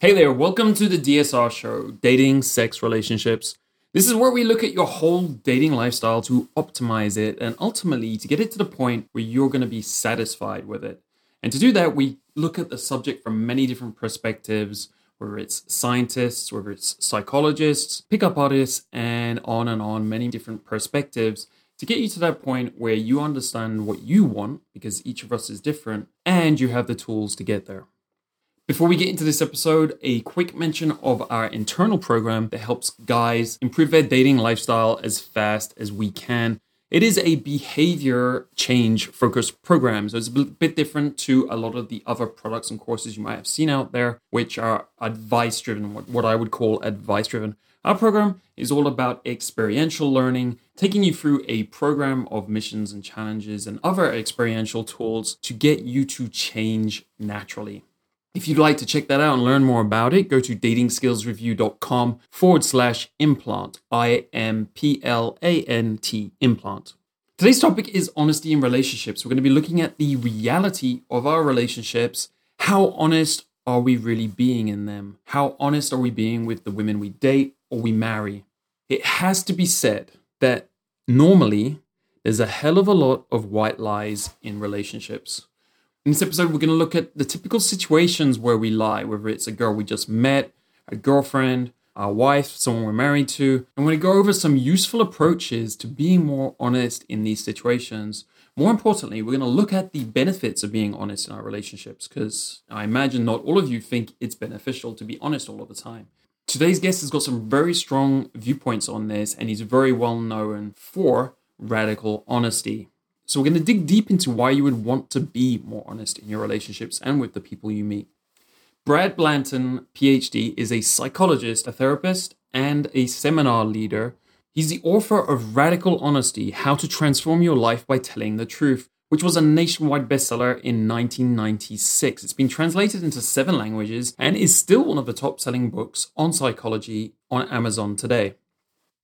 Hey there, welcome to the DSR show, Dating, Sex, Relationships. This is where we look at your whole dating lifestyle to optimize it and ultimately to get it to the point where you're going to be satisfied with it. And to do that, we look at the subject from many different perspectives, whether it's scientists, whether it's psychologists, pickup artists, and on and on, many different perspectives to get you to that point where you understand what you want, because each of us is different, and you have the tools to get there. Before we get into this episode, a quick mention of our internal program that helps guys improve their dating lifestyle as fast as we can. It is a behavior change focused program. So it's a bit different to a lot of the other products and courses you might have seen out there, which are advice driven, what I would call advice driven. Our program is all about experiential learning, taking you through a program of missions and challenges and other experiential tools to get you to change naturally. If you'd like to check that out and learn more about it, go to datingskillsreview.com forward slash implant. I M P L A N T implant. Today's topic is honesty in relationships. We're going to be looking at the reality of our relationships. How honest are we really being in them? How honest are we being with the women we date or we marry? It has to be said that normally there's a hell of a lot of white lies in relationships. In this episode, we're going to look at the typical situations where we lie, whether it's a girl we just met, a girlfriend, our wife, someone we're married to. We're going to go over some useful approaches to being more honest in these situations. More importantly, we're going to look at the benefits of being honest in our relationships because I imagine not all of you think it's beneficial to be honest all of the time. Today's guest has got some very strong viewpoints on this, and he's very well known for radical honesty. So, we're going to dig deep into why you would want to be more honest in your relationships and with the people you meet. Brad Blanton, PhD, is a psychologist, a therapist, and a seminar leader. He's the author of Radical Honesty How to Transform Your Life by Telling the Truth, which was a nationwide bestseller in 1996. It's been translated into seven languages and is still one of the top selling books on psychology on Amazon today.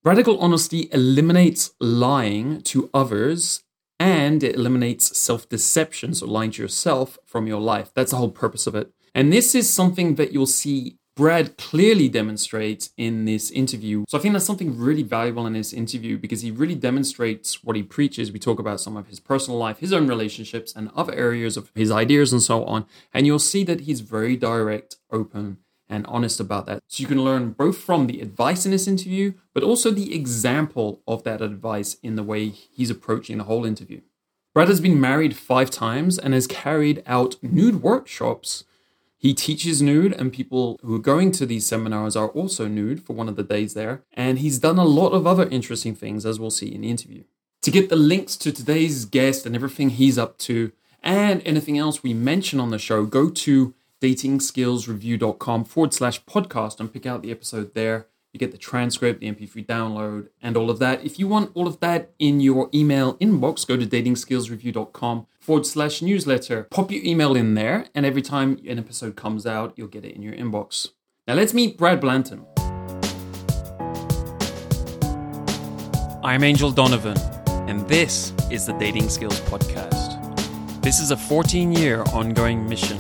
Radical Honesty eliminates lying to others and it eliminates self deception, so lying to yourself from your life. That's the whole purpose of it. And this is something that you'll see Brad clearly demonstrates in this interview. So I think that's something really valuable in this interview because he really demonstrates what he preaches. We talk about some of his personal life, his own relationships, and other areas of his ideas and so on. And you'll see that he's very direct, open, and honest about that. So you can learn both from the advice in this interview, but also the example of that advice in the way he's approaching the whole interview. Brad has been married five times and has carried out nude workshops. He teaches nude, and people who are going to these seminars are also nude for one of the days there. And he's done a lot of other interesting things, as we'll see in the interview. To get the links to today's guest and everything he's up to, and anything else we mention on the show, go to datingskillsreview.com forward slash podcast and pick out the episode there. You get the transcript, the MP3 download, and all of that. If you want all of that in your email inbox, go to datingskillsreview.com forward slash newsletter. Pop your email in there, and every time an episode comes out, you'll get it in your inbox. Now let's meet Brad Blanton. I'm Angel Donovan, and this is the Dating Skills Podcast. This is a 14 year ongoing mission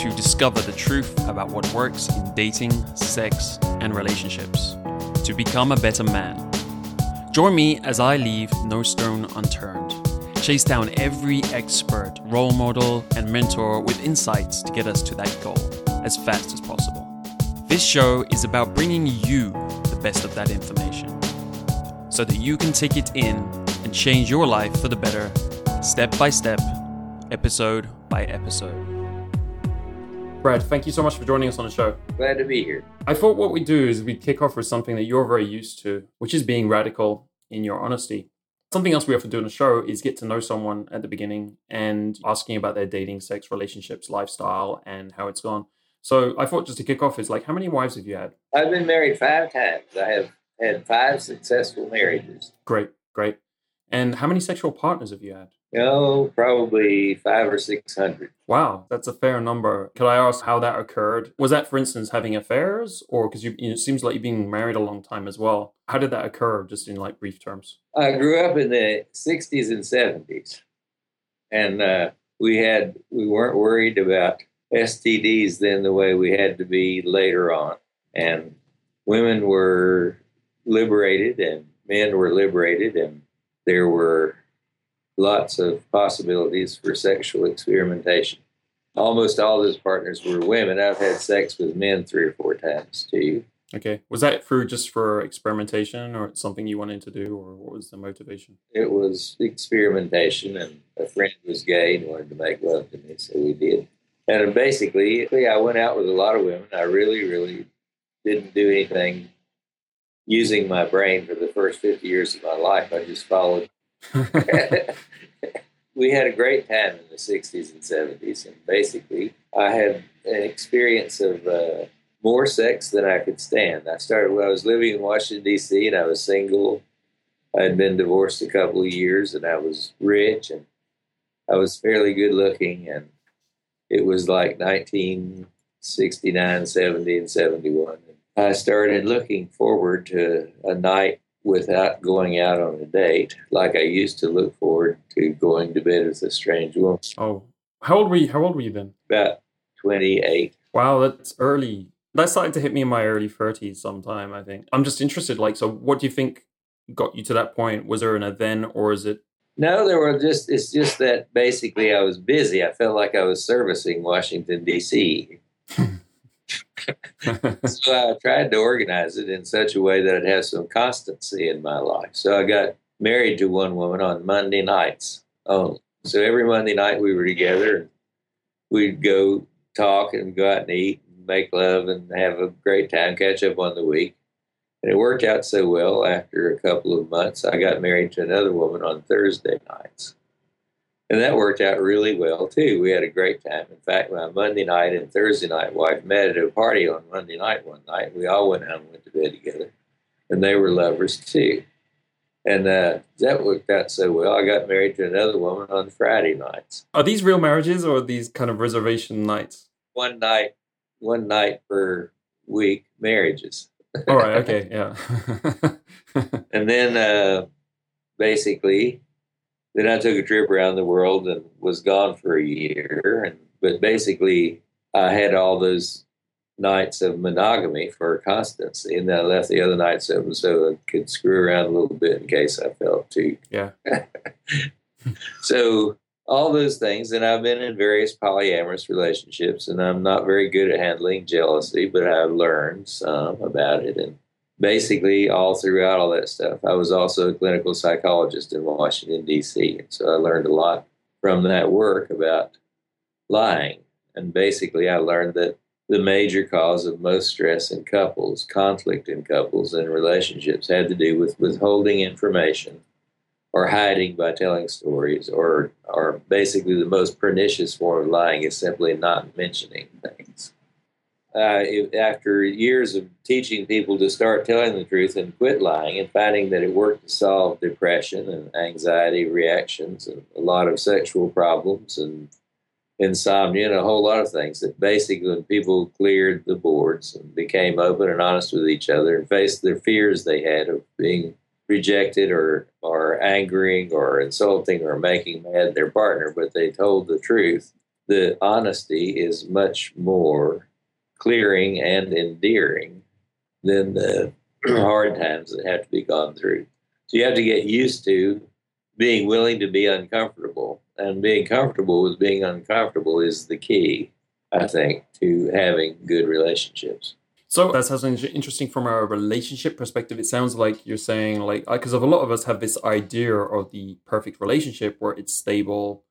to discover the truth about what works in dating, sex, and relationships, to become a better man. Join me as I leave no stone unturned, chase down every expert, role model, and mentor with insights to get us to that goal as fast as possible. This show is about bringing you the best of that information so that you can take it in and change your life for the better, step by step, episode by episode. Brad, thank you so much for joining us on the show. Glad to be here. I thought what we'd do is we'd kick off with something that you're very used to, which is being radical in your honesty. Something else we often do on the show is get to know someone at the beginning and asking about their dating, sex, relationships, lifestyle, and how it's gone. So I thought just to kick off is like, how many wives have you had? I've been married five times. I have had five successful marriages. Great, great. And how many sexual partners have you had? Oh, probably five or six hundred. Wow, that's a fair number. Could I ask how that occurred? Was that, for instance, having affairs, or because you, you know, it seems like you've been married a long time as well? How did that occur, just in like brief terms? I grew up in the '60s and '70s, and uh, we had we weren't worried about STDs then the way we had to be later on. And women were liberated and men were liberated, and there were lots of possibilities for sexual experimentation. Almost all those partners were women. I've had sex with men three or four times too. Okay. Was that for just for experimentation or something you wanted to do, or what was the motivation? It was experimentation, and a friend was gay and wanted to make love to me, so we did. And basically, I went out with a lot of women. I really, really didn't do anything using my brain for the first 50 years of my life. I just followed. we had a great time in the 60s and 70s. And basically, I had an experience of uh, more sex than I could stand. I started when I was living in Washington, D.C., and I was single. I had been divorced a couple of years, and I was rich, and I was fairly good looking. And it was like 1969, 70, and 71. I started looking forward to a night without going out on a date, like I used to look forward to going to bed with a strange woman. Oh, how old were you? How old were you then? About twenty-eight. Wow, that's early. That started to hit me in my early thirties. Sometime, I think. I'm just interested. Like, so what do you think got you to that point? Was there an event, or is it? No, there were just. It's just that basically I was busy. I felt like I was servicing Washington D.C. so I tried to organize it in such a way that it has some constancy in my life. So I got married to one woman on Monday nights only. So every Monday night we were together we'd go talk and go out and eat and make love and have a great time, catch up on the week. And it worked out so well after a couple of months. I got married to another woman on Thursday nights. And that worked out really well too. We had a great time. In fact, my Monday night and Thursday night wife met at a party on Monday night one night. We all went home and went to bed together. And they were lovers too. And uh, that worked out so well. I got married to another woman on Friday nights. Are these real marriages or these kind of reservation nights? One night, one night per week marriages. All right. Okay. Yeah. and then uh, basically, then I took a trip around the world and was gone for a year. And but basically, I had all those nights of monogamy for constancy, and then I left the other nights open so I could screw around a little bit in case I felt too. Yeah. so all those things, and I've been in various polyamorous relationships, and I'm not very good at handling jealousy, but I've learned some about it, and basically all throughout all that stuff. I was also a clinical psychologist in Washington, D.C., so I learned a lot from that work about lying. And basically, I learned that the major cause of most stress in couples, conflict in couples and relationships, had to do with withholding information or hiding by telling stories, or, or basically the most pernicious form of lying is simply not mentioning things uh, after years of teaching people to start telling the truth and quit lying and finding that it worked to solve depression and anxiety reactions and a lot of sexual problems and insomnia and a whole lot of things that basically when people cleared the boards and became open and honest with each other and faced their fears they had of being rejected or or angering or insulting or making mad their partner but they told the truth the honesty is much more clearing and endearing than the hard times that have to be gone through. So you have to get used to being willing to be uncomfortable. And being comfortable with being uncomfortable is the key, I think, to having good relationships. So that sounds interesting from a relationship perspective. It sounds like you're saying, like, because a lot of us have this idea of the perfect relationship where it's stable.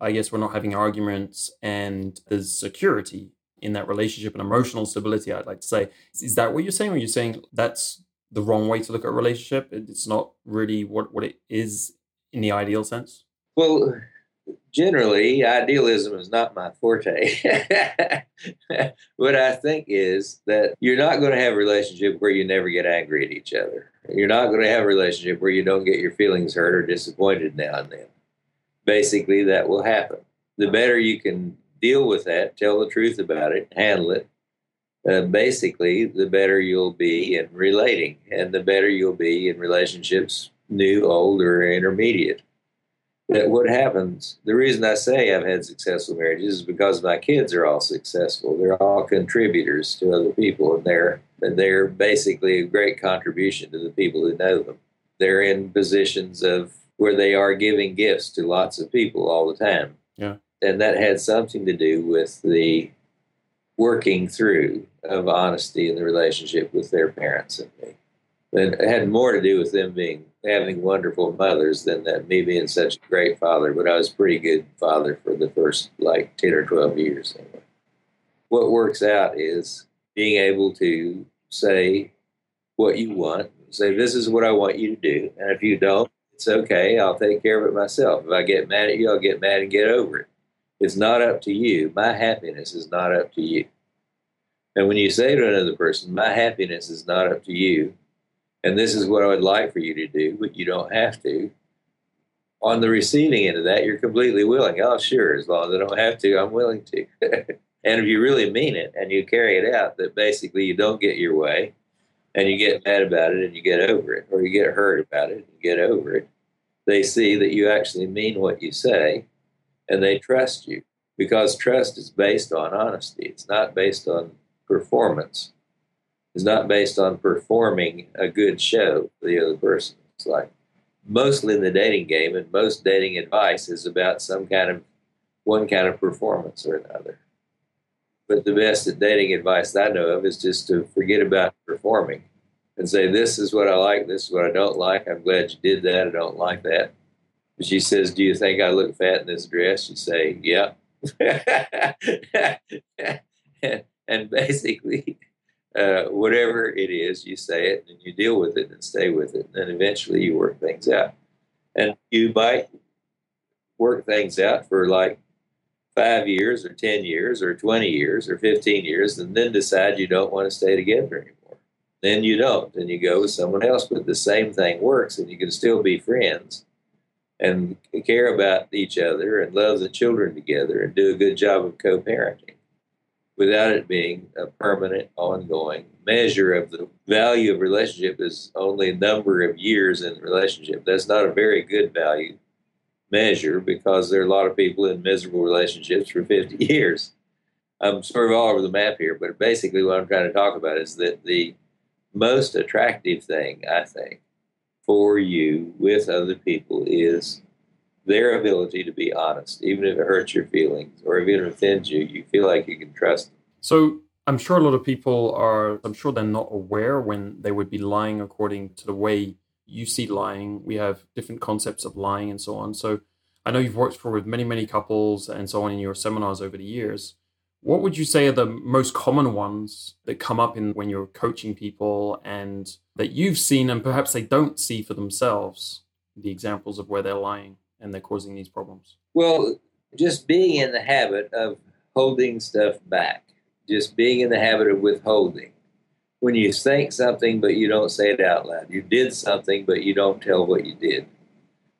I guess we're not having arguments and there's security in that relationship and emotional stability, I'd like to say. Is that what you're saying? Or are you saying that's the wrong way to look at a relationship? It's not really what, what it is in the ideal sense? Well, generally, idealism is not my forte. what I think is that you're not going to have a relationship where you never get angry at each other. You're not going to have a relationship where you don't get your feelings hurt or disappointed now and then. Basically, that will happen. The better you can deal with that, tell the truth about it, handle it, uh, basically, the better you'll be in relating and the better you'll be in relationships, new, old, or intermediate. that what happens, the reason I say I've had successful marriages is because my kids are all successful. They're all contributors to other people, and they're they're basically a great contribution to the people who know them. They're in positions of where they are giving gifts to lots of people all the time. Yeah. And that had something to do with the working through of honesty in the relationship with their parents and me. And it had more to do with them being having wonderful mothers than that me being such a great father, but I was pretty good father for the first like 10 or 12 years. Anyway. What works out is being able to say what you want, say, This is what I want you to do. And if you don't, it's okay. I'll take care of it myself. If I get mad at you, I'll get mad and get over it. It's not up to you. My happiness is not up to you. And when you say to another person, My happiness is not up to you, and this is what I would like for you to do, but you don't have to. On the receiving end of that, you're completely willing. Oh, sure, as long as I don't have to, I'm willing to. and if you really mean it and you carry it out, that basically you don't get your way and you get mad about it and you get over it, or you get hurt about it and you get over it, they see that you actually mean what you say and they trust you because trust is based on honesty. It's not based on performance It's not based on performing a good show for the other person. It's like mostly in the dating game and most dating advice is about some kind of one kind of performance or another. But the best dating advice I know of is just to forget about performing and say, This is what I like, this is what I don't like. I'm glad you did that. I don't like that. She says, Do you think I look fat in this dress? You say, Yeah. and basically, uh, whatever it is, you say it and you deal with it and stay with it. And eventually you work things out. And you might work things out for like five years or 10 years or 20 years or 15 years and then decide you don't want to stay together anymore. Then you don't. and you go with someone else. But the same thing works and you can still be friends and care about each other and love the children together and do a good job of co parenting without it being a permanent, ongoing measure of the value of relationship is only a number of years in relationship. That's not a very good value measure because there are a lot of people in miserable relationships for 50 years. I'm sort of all over the map here, but basically what I'm trying to talk about is that the most attractive thing, I think, for you with other people is their ability to be honest, even if it hurts your feelings or if it offends you, you feel like you can trust them. So I'm sure a lot of people are, I'm sure they're not aware when they would be lying according to the way you see lying. We have different concepts of lying and so on. So I know you've worked for with many, many couples and so on in your seminars over the years. What would you say are the most common ones that come up in when you're coaching people and that you've seen and perhaps they don't see for themselves the examples of where they're lying? and they're causing these problems? Well, just being in the habit of holding stuff back, just being in the habit of withholding. When you think something but you don't say it out loud, you did something but you don't tell what you did.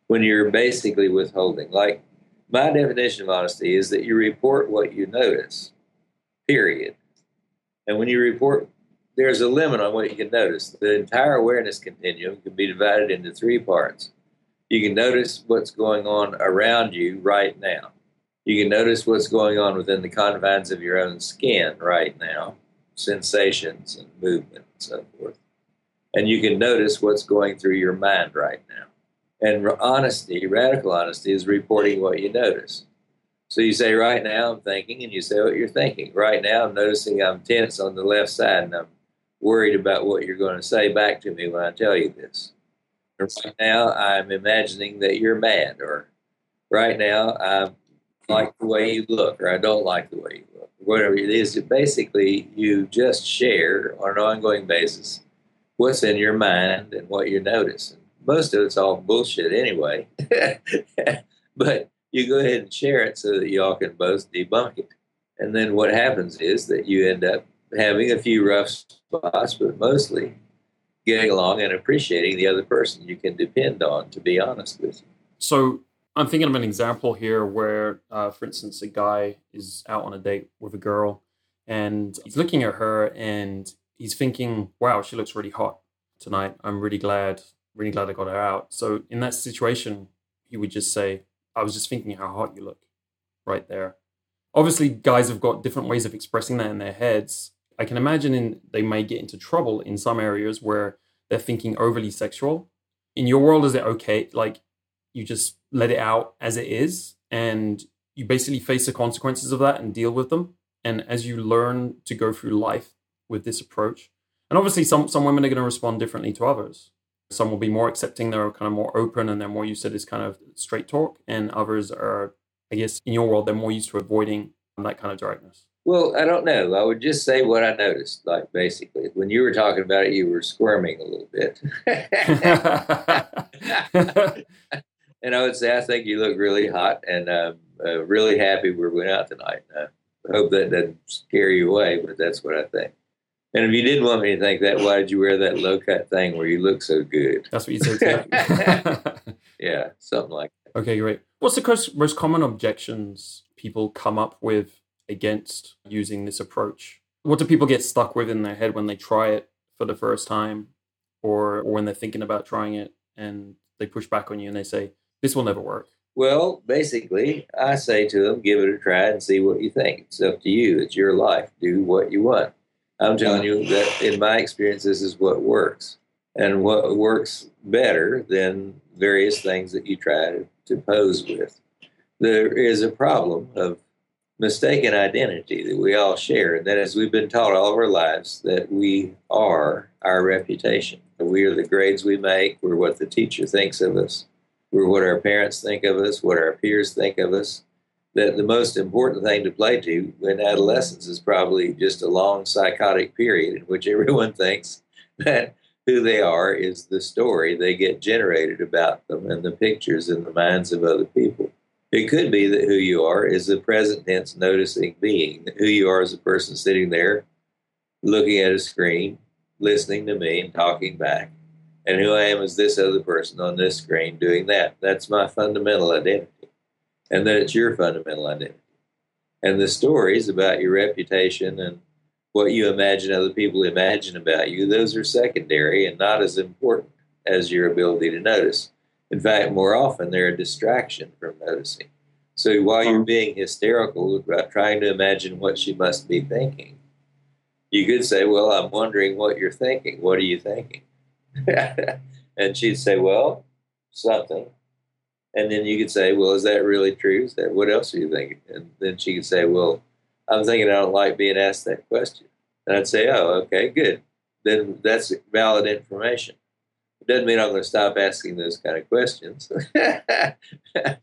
When you're basically withholding, like my definition of honesty is that you report what you notice, period. And when you report, there's a limit on what you can notice. The entire awareness continuum can be divided into three parts you can notice what's going on around you right now. You can notice what's going on within the confines of your own skin right now, sensations and movement and so forth. And you can notice what's going through your mind right now. And honesty, radical honesty, is reporting what you notice. So you say, right now I'm thinking, and you say what you're thinking. Right now I'm noticing I'm tense on the left side and I'm worried about what you're going to say back to me when I tell you this. Right now, I'm imagining that you're mad, or right now, I like the way you look, or I don't like the way you look, whatever it is. Basically, you just share on an ongoing basis what's in your mind and what you're noticing. Most of it's all bullshit anyway, but you go ahead and share it so that y'all can both debunk it. And then what happens is that you end up having a few rough spots, but mostly getting along and appreciating the other person you can depend on to be honest with you. So I'm thinking of an example here where, uh, for instance, a guy is out on a date with a girl and he's looking at her and he's thinking, wow, she looks really hot tonight. I'm really glad, really glad I got her out. So in that situation, he would just say, I was just thinking how hot you look right there. Obviously, guys have got different ways of expressing that in their heads. I can imagine in, they may get into trouble in some areas where they're thinking overly sexual. In your world, is it okay? Like you just let it out as it is and you basically face the consequences of that and deal with them. And as you learn to go through life with this approach, and obviously some, some women are going to respond differently to others. Some will be more accepting, they're kind of more open and they're more used to this kind of straight talk. And others are, I guess, in your world, they're more used to avoiding that kind of directness. Well, I don't know. I would just say what I noticed. Like basically, when you were talking about it, you were squirming a little bit. and I would say I think you look really hot, and I'm uh, really happy we went out tonight. I hope that doesn't scare you away, but that's what I think. And if you didn't want me to think that, why did you wear that low cut thing where you look so good? That's what you said. yeah, something like that. Okay, great. What's the most common objections people come up with against using this approach? What do people get stuck with in their head when they try it for the first time or, or when they're thinking about trying it and they push back on you and they say, this will never work? Well, basically, I say to them, give it a try and see what you think. It's up to you. It's your life. Do what you want. I'm telling you that in my experience, this is what works. And what works better than various things that you try to, to pose with. There is a problem of mistaken identity that we all share, and that is we've been taught all of our lives that we are our reputation. We are the grades we make, we're what the teacher thinks of us, we're what our parents think of us, what our peers think of us. That the most important thing to play to in adolescence is probably just a long psychotic period in which everyone thinks that who they are is the story they get generated about them and the pictures in the minds of other people. It could be that who you are is the present tense noticing being, who you are is a person sitting there looking at a screen, listening to me and talking back. And who I am is this other person on this screen doing that. That's my fundamental identity. And that it's your fundamental identity. And the stories about your reputation and what you imagine other people imagine about you, those are secondary and not as important as your ability to notice. In fact, more often they're a distraction from noticing. So while you're uh-huh. being hysterical about trying to imagine what she must be thinking, you could say, Well, I'm wondering what you're thinking. What are you thinking? and she'd say, Well, something. And then you could say, Well, is that really true? Is that what else are you thinking? And then she could say, Well, I'm thinking I don't like being asked that question. And I'd say, Oh, okay, good. Then that's valid information. It doesn't mean I'm going to stop asking those kind of questions, but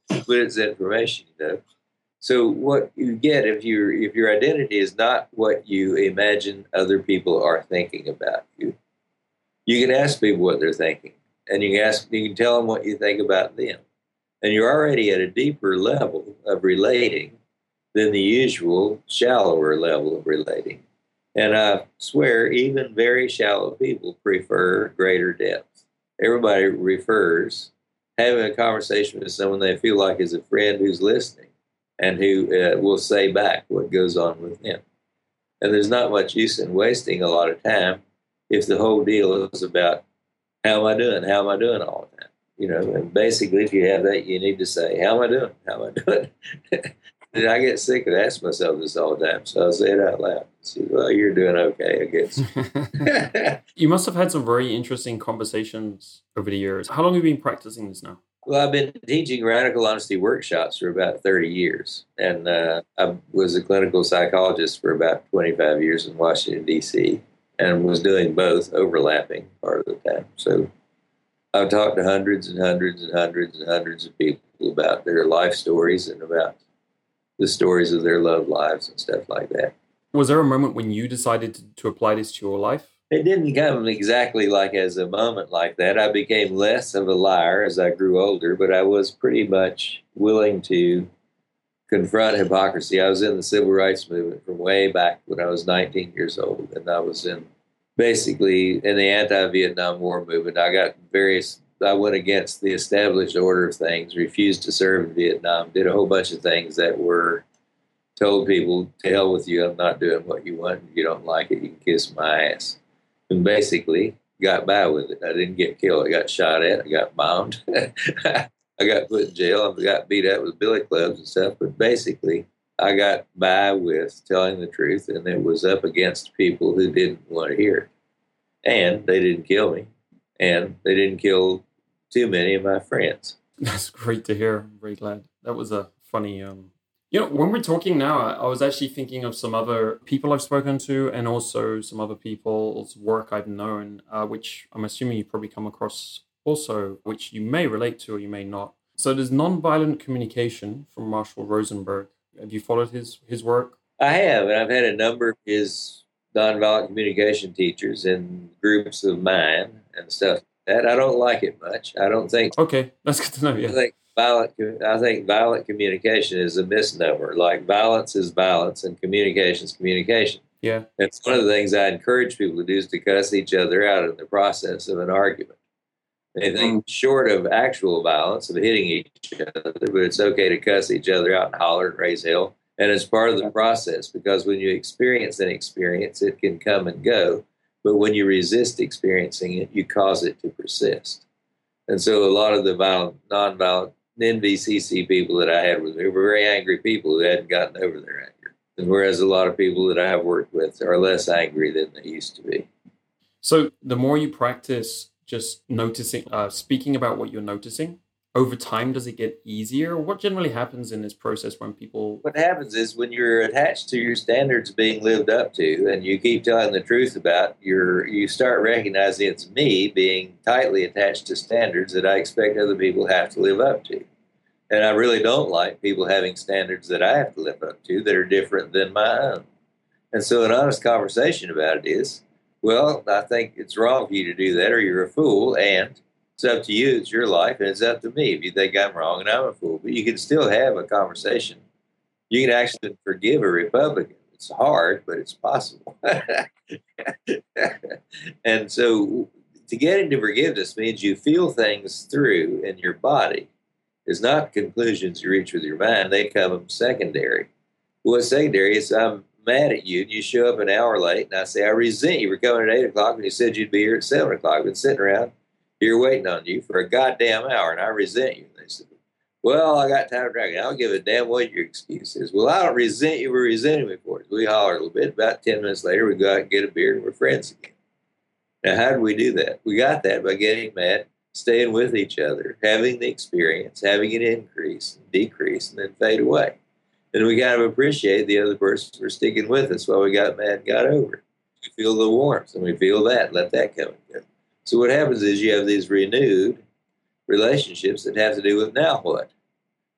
it's information, you know. So what you get if your if your identity is not what you imagine other people are thinking about you, you can ask people what they're thinking, and you can ask you can tell them what you think about them, and you're already at a deeper level of relating than the usual shallower level of relating. And I swear, even very shallow people prefer greater depth everybody refers having a conversation with someone they feel like is a friend who's listening and who uh, will say back what goes on with them. And there's not much use in wasting a lot of time if the whole deal is about how am I doing? How am I doing all the time? You know, and basically, if you have that, you need to say, How am I doing? How am I doing? and I get sick of ask myself this all the time. So I say it out loud. Well, you're doing okay, I guess. you must have had some very interesting conversations over the years. How long have you been practicing this now? Well, I've been teaching radical honesty workshops for about 30 years. And uh, I was a clinical psychologist for about 25 years in Washington, D.C., and was doing both overlapping part of the time. So I've talked to hundreds and hundreds and hundreds and hundreds of people about their life stories and about the stories of their love lives and stuff like that. Was there a moment when you decided to, to apply this to your life? It didn't come exactly like as a moment like that. I became less of a liar as I grew older, but I was pretty much willing to confront hypocrisy. I was in the civil rights movement from way back when I was 19 years old, and I was in basically in the anti-Vietnam War movement. I got various I went against the established order of things, refused to serve in Vietnam, did a whole bunch of things that were told people, to hell with you, I'm not doing what you want. If you don't like it, you can kiss my ass. And basically got by with it. I didn't get killed. I got shot at. I got bombed. I got put in jail I got beat up with billy clubs and stuff. But basically, I got by with telling the truth, and it was up against people who didn't want to hear. And they didn't kill me, and they didn't kill too many of my friends. That's great to hear. I'm very glad. That was a funny. Um, you know, when we're talking now, I was actually thinking of some other people I've spoken to, and also some other people's work I've known, uh, which I'm assuming you probably come across also, which you may relate to or you may not. So there's nonviolent communication from Marshall Rosenberg. Have you followed his his work? I have, and I've had a number of his nonviolent communication teachers in groups of mine and stuff. That I don't like it much. I don't think. Okay, that's good to know. Yeah. I think violent. I think violent communication is a misnomer. Like violence is violence, and communication is communication. Yeah. It's one of the things I encourage people to do is to cuss each other out in the process of an argument. Anything mm-hmm. short of actual violence, of hitting each other, but it's okay to cuss each other out and holler and raise hell. And it's part of the process because when you experience an experience, it can come and go. But when you resist experiencing it, you cause it to persist. And so a lot of the violent, nonviolent NVCC people that I had with me were very angry people who hadn't gotten over their anger. And whereas a lot of people that I have worked with are less angry than they used to be. So the more you practice just noticing, uh, speaking about what you're noticing, over time does it get easier? What generally happens in this process when people? What happens is when you're attached to your standards being lived up to, and you keep telling the truth about your, you start recognizing it's me being tightly attached to standards that I expect other people have to live up to. And I really don't like people having standards that I have to live up to that are different than my own. And so, an honest conversation about it is well, I think it's wrong for you to do that, or you're a fool. And it's up to you. It's your life, and it's up to me if you think I'm wrong and I'm a fool. But you can still have a conversation. You can actually forgive a Republican. It's hard, but it's possible. and so, to get into forgiveness means you feel things through in your body. It's not conclusions you reach with your mind; they come secondary. What's secondary is I'm mad at you and you show up an hour late and I say, I resent you for coming at 8 o'clock when you said you'd be here at 7 o'clock. I've been sitting around here waiting on you for a goddamn hour and I resent you. And they said, Well, I got time to drink. I don't give a damn what your excuse is. Well, I don't resent you. We're resenting me for it. We holler a little bit. About 10 minutes later, we go out and get a beer and we're friends again. Now, how do we do that? We got that by getting mad, staying with each other, having the experience, having it increase and decrease, and then fade away and we got to appreciate the other person for sticking with us while we got mad and got over it. We feel the warmth and we feel that, let that come go. So what happens is you have these renewed relationships that have to do with now what?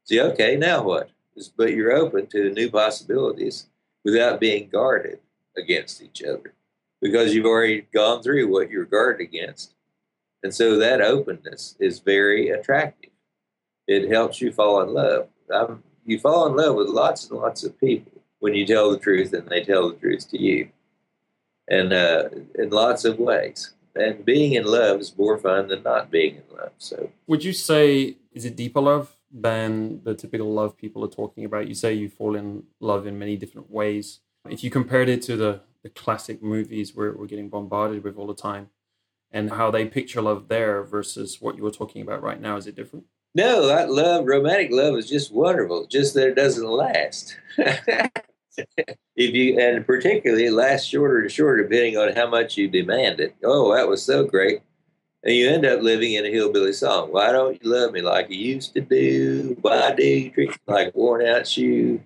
See, okay, now what? But you're open to new possibilities without being guarded against each other because you've already gone through what you're guarded against. And so that openness is very attractive. It helps you fall in love. I'm you fall in love with lots and lots of people when you tell the truth and they tell the truth to you, and uh, in lots of ways. And being in love is more fun than not being in love. So, would you say is it deeper love than the typical love people are talking about? You say you fall in love in many different ways. If you compared it to the the classic movies we're getting bombarded with all the time, and how they picture love there versus what you were talking about right now, is it different? No, that love, romantic love, is just wonderful. Just that it doesn't last. if you and particularly it lasts shorter and shorter depending on how much you demand it. Oh, that was so great. And you end up living in a hillbilly song. Why don't you love me like you used to do? Why do you treat me like a worn out shoe?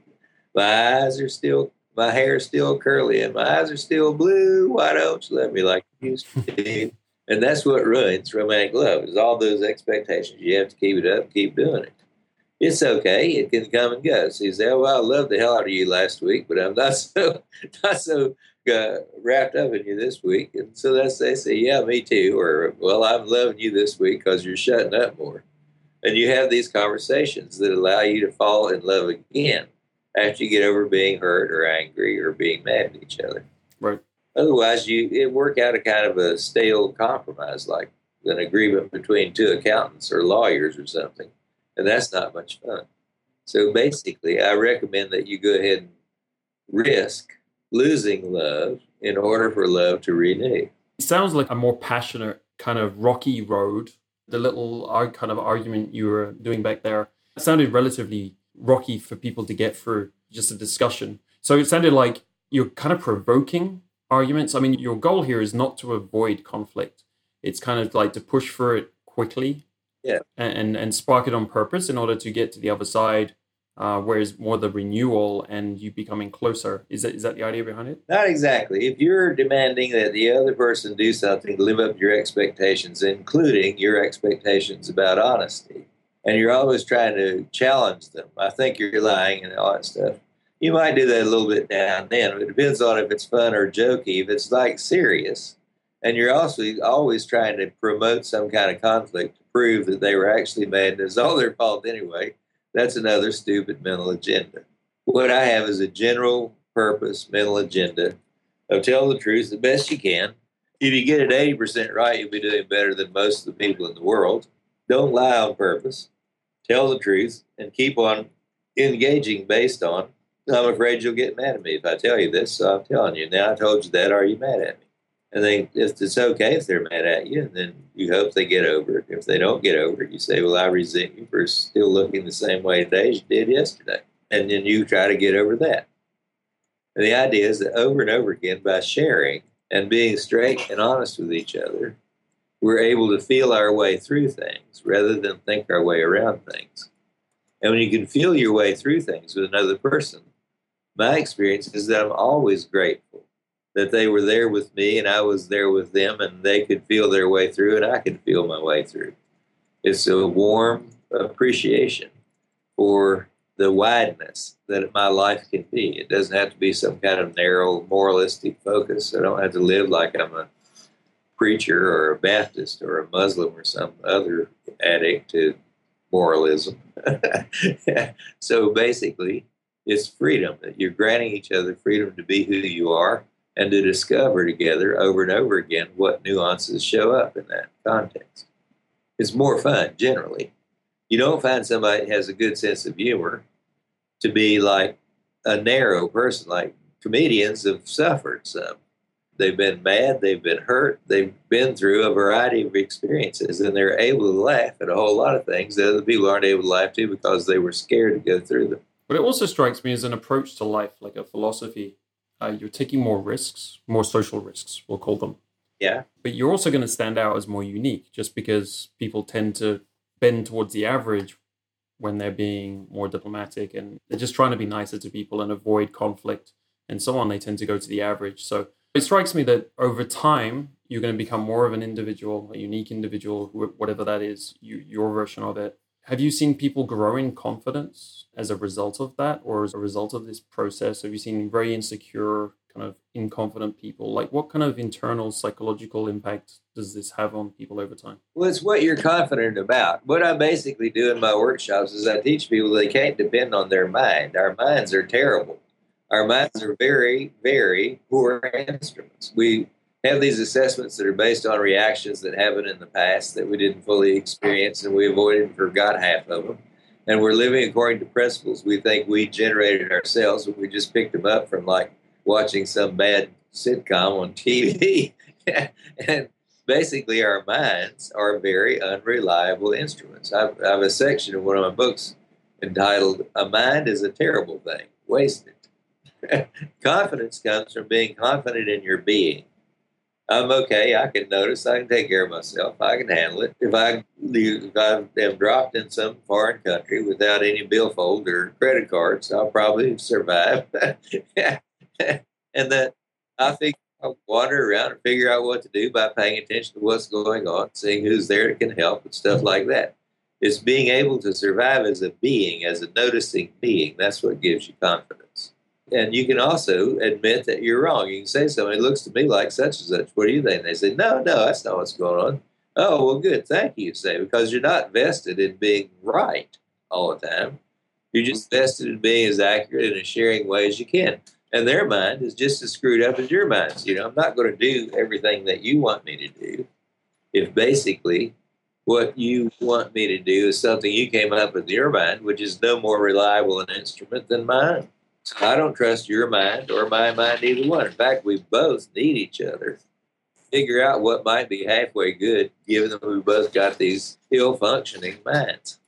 My eyes are still my hair is still curly and my eyes are still blue. Why don't you love me like you used to do? And that's what ruins romantic love is all those expectations. You have to keep it up, keep doing it. It's okay. It can come and go. So you say, "Oh, well, I loved the hell out of you last week, but I'm not so not so uh, wrapped up in you this week." And so that's they say, "Yeah, me too," or "Well, I'm loving you this week because you're shutting up more." And you have these conversations that allow you to fall in love again after you get over being hurt or angry or being mad at each other. Right. Otherwise, you it work out a kind of a stale compromise, like an agreement between two accountants or lawyers or something, and that's not much fun. So basically, I recommend that you go ahead and risk losing love in order for love to renew. It sounds like a more passionate kind of rocky road The little uh, kind of argument you were doing back there sounded relatively rocky for people to get through, just a discussion. So it sounded like you're kind of provoking arguments. I mean, your goal here is not to avoid conflict. It's kind of like to push for it quickly yeah. and, and spark it on purpose in order to get to the other side uh, whereas more the renewal and you becoming closer. Is that is that the idea behind it? Not exactly. If you're demanding that the other person do something live up to your expectations, including your expectations about honesty, and you're always trying to challenge them, I think you're lying and all that stuff. You might do that a little bit now and then. It depends on if it's fun or jokey. If it's like serious, and you're also always trying to promote some kind of conflict to prove that they were actually mad and it's all their fault anyway that's another stupid mental agenda. What I have is a general purpose mental agenda of tell the truth the best you can. If you get it 80% right, you'll be doing better than most of the people in the world. Don't lie on purpose. Tell the truth and keep on engaging based on. I'm afraid you'll get mad at me if I tell you this, so I'm telling you. Now I told you that, are you mad at me? And then if it's okay if they're mad at you, and then you hope they get over it. If they don't get over it, you say, Well, I resent you for still looking the same way today as you did yesterday. And then you try to get over that. And the idea is that over and over again, by sharing and being straight and honest with each other, we're able to feel our way through things rather than think our way around things. And when you can feel your way through things with another person, my experience is that I'm always grateful that they were there with me and I was there with them and they could feel their way through and I could feel my way through. It's a warm appreciation for the wideness that my life can be. It doesn't have to be some kind of narrow moralistic focus. I don't have to live like I'm a preacher or a Baptist or a Muslim or some other addict to moralism. so basically, it's freedom that you're granting each other freedom to be who you are and to discover together over and over again what nuances show up in that context. It's more fun generally. You don't find somebody that has a good sense of humor to be like a narrow person. Like comedians have suffered some. They've been mad, they've been hurt, they've been through a variety of experiences, and they're able to laugh at a whole lot of things that other people aren't able to laugh to because they were scared to go through them. But it also strikes me as an approach to life, like a philosophy uh, you're taking more risks, more social risks, we'll call them. Yeah. But you're also going to stand out as more unique just because people tend to bend towards the average when they're being more diplomatic and they're just trying to be nicer to people and avoid conflict and so on. They tend to go to the average. So it strikes me that over time, you're going to become more of an individual, a unique individual, whatever that is, you, your version of it. Have you seen people grow in confidence as a result of that, or as a result of this process? Have you seen very insecure, kind of inconfident people? Like, what kind of internal psychological impact does this have on people over time? Well, it's what you're confident about. What I basically do in my workshops is I teach people they can't depend on their mind. Our minds are terrible. Our minds are very, very poor instruments. We have these assessments that are based on reactions that happened in the past that we didn't fully experience and we avoided and forgot half of them. And we're living according to principles we think we generated ourselves, but we just picked them up from like watching some bad sitcom on TV. and basically, our minds are very unreliable instruments. I've, I have a section in one of my books entitled A Mind is a Terrible Thing, Waste It. Confidence comes from being confident in your being I'm okay. I can notice. I can take care of myself. I can handle it. If I if I am dropped in some foreign country without any billfold or credit cards, I'll probably survive. and that I think I'll wander around and figure out what to do by paying attention to what's going on, seeing who's there that can help, and stuff like that. It's being able to survive as a being, as a noticing being. That's what gives you confidence. And you can also admit that you're wrong. You can say something, it looks to me like such and such. What do you think? And they say, no, no, that's not what's going on. Oh, well, good. Thank you, say, because you're not vested in being right all the time. You're just mm-hmm. vested in being as accurate and as sharing way as you can. And their mind is just as screwed up as your mind. You know, I'm not going to do everything that you want me to do. If basically what you want me to do is something you came up with in your mind, which is no more reliable an instrument than mine. I don't trust your mind or my mind either one. In fact, we both need each other figure out what might be halfway good, given that we both got these ill functioning minds.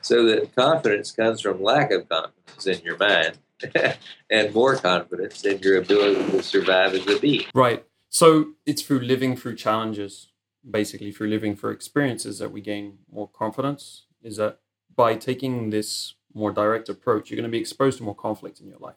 So that confidence comes from lack of confidence in your mind and more confidence in your ability to survive as a being. Right. So it's through living through challenges, basically through living through experiences that we gain more confidence. Is that by taking this more direct approach, you're going to be exposed to more conflict in your life.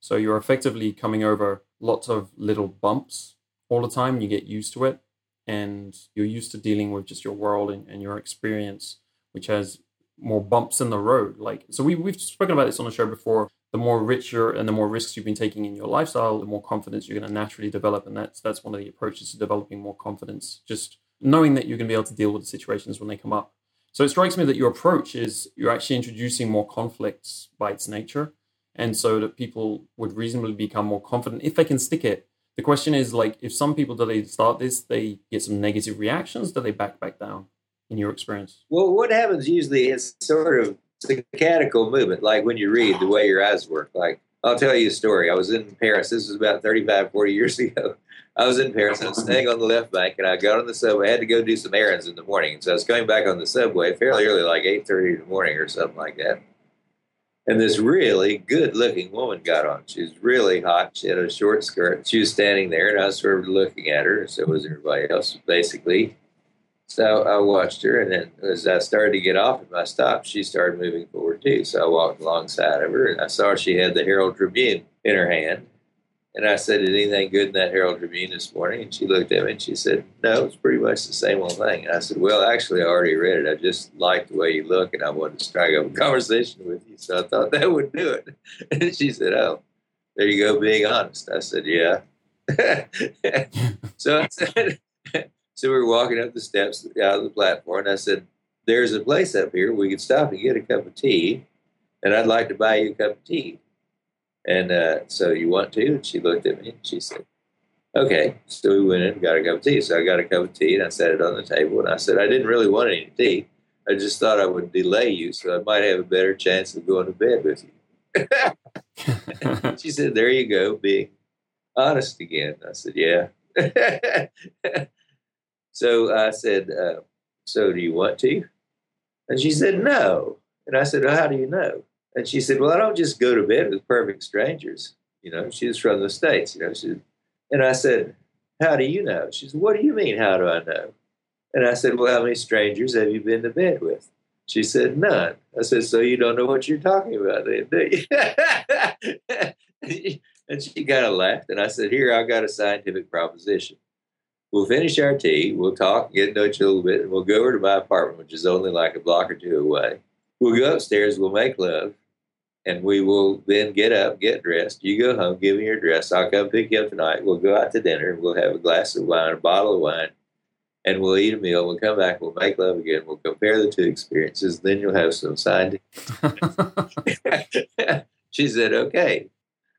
So you're effectively coming over lots of little bumps all the time. You get used to it and you're used to dealing with just your world and, and your experience, which has more bumps in the road. Like, so we, we've spoken about this on the show before. The more richer and the more risks you've been taking in your lifestyle, the more confidence you're going to naturally develop. And that's, that's one of the approaches to developing more confidence. Just knowing that you're going to be able to deal with the situations when they come up. So it strikes me that your approach is you're actually introducing more conflicts by its nature. And so that people would reasonably become more confident if they can stick it. The question is like, if some people, do they start this, they get some negative reactions, do they back back down? in your experience? Well, what happens usually is sort of saccadical movement, like when you read the way your eyes work. Like, I'll tell you a story. I was in Paris. This was about 35, 40 years ago. I was in Paris. I was staying on the left bank, and I got on the subway. I had to go do some errands in the morning. So I was going back on the subway fairly early, like 8.30 in the morning or something like that. And this really good-looking woman got on. She was really hot. She had a short skirt. She was standing there, and I was sort of looking at her. So was everybody else, basically. So I watched her, and then as I started to get off at my stop, she started moving forward too. So I walked alongside of her, and I saw she had the Herald Tribune in her hand. And I said, "Is anything good in that Herald Tribune this morning?" And she looked at me and she said, "No, it's pretty much the same old thing." And I said, "Well, actually, I already read it. I just liked the way you look, and I wanted to strike up a conversation with you, so I thought that would do it." And she said, "Oh, there you go, being honest." I said, "Yeah." so I said. So we were walking up the steps out of the platform, and I said, There's a place up here we could stop and get a cup of tea, and I'd like to buy you a cup of tea. And uh, so you want to? And she looked at me and she said, Okay. So we went in and got a cup of tea. So I got a cup of tea and I set it on the table. And I said, I didn't really want any tea. I just thought I would delay you so I might have a better chance of going to bed with you. she said, There you go, being honest again. I said, Yeah. So I said, uh, So do you want to? And she said, No. And I said, Well, how do you know? And she said, Well, I don't just go to bed with perfect strangers. You know, she's from the States, you know. She, and I said, How do you know? She said, What do you mean, how do I know? And I said, Well, how many strangers have you been to bed with? She said, None. I said, So you don't know what you're talking about then, do you? and she kind of laughed. And I said, Here, I've got a scientific proposition. We'll finish our tea. We'll talk, get to know each a little bit, and we'll go over to my apartment, which is only like a block or two away. We'll go upstairs. We'll make love, and we will then get up, get dressed. You go home, give me your dress. I'll come pick you up tonight. We'll go out to dinner. And We'll have a glass of wine, a bottle of wine, and we'll eat a meal. We'll come back. We'll make love again. We'll compare the two experiences. Then you'll have some scientific. she said, "Okay."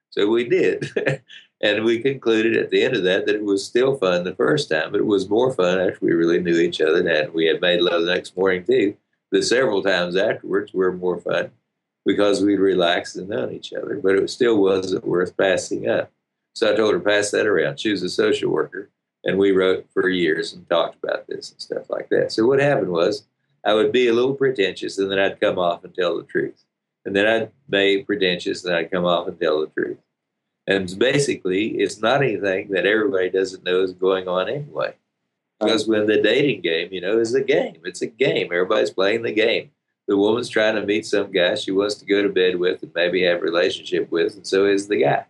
So we did. And we concluded at the end of that that it was still fun the first time, but it was more fun after we really knew each other and we had made love the next morning too. The several times afterwards were more fun because we'd relaxed and known each other, but it still wasn't worth passing up. So I told her, pass that around. She was a social worker, and we wrote for years and talked about this and stuff like that. So what happened was I would be a little pretentious, and then I'd come off and tell the truth. And then I'd be pretentious, and I'd come off and tell the truth. And basically, it's not anything that everybody doesn't know is going on anyway. Because when the dating game, you know, is a game. It's a game. Everybody's playing the game. The woman's trying to meet some guy she wants to go to bed with and maybe have a relationship with, and so is the guy.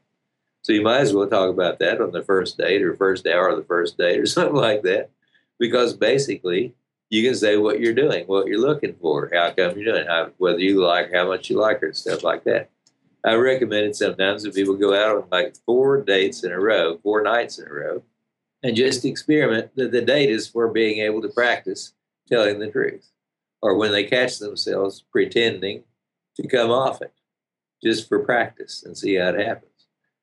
So you might as well talk about that on the first date or first hour of the first date or something like that. Because basically, you can say what you're doing, what you're looking for, how come you're doing, how, whether you like, how much you like her, and stuff like that. I recommended sometimes that people go out on like four dates in a row, four nights in a row, and just experiment. that the date is for being able to practice telling the truth, or when they catch themselves pretending to come off it, just for practice and see how it happens.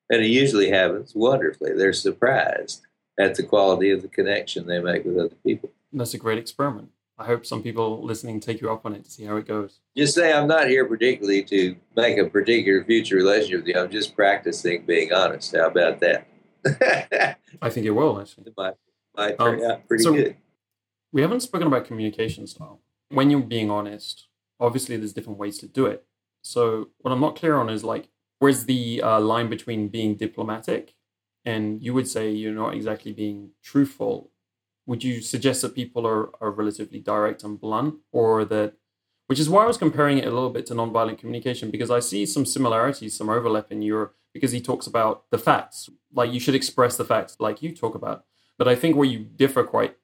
And it usually happens wonderfully. They're surprised at the quality of the connection they make with other people. That's a great experiment. I hope some people listening take you up on it to see how it goes. Just say I'm not here particularly to make a particular future relationship with you. I'm just practicing being honest. How about that? I think it will actually. might turn um, out pretty so good. We haven't spoken about communication style. When you're being honest, obviously there's different ways to do it. So what I'm not clear on is like, where's the uh, line between being diplomatic and you would say you're not exactly being truthful? Would you suggest that people are, are relatively direct and blunt, or that, which is why I was comparing it a little bit to nonviolent communication because I see some similarities, some overlap in your because he talks about the facts, like you should express the facts, like you talk about. But I think where you differ quite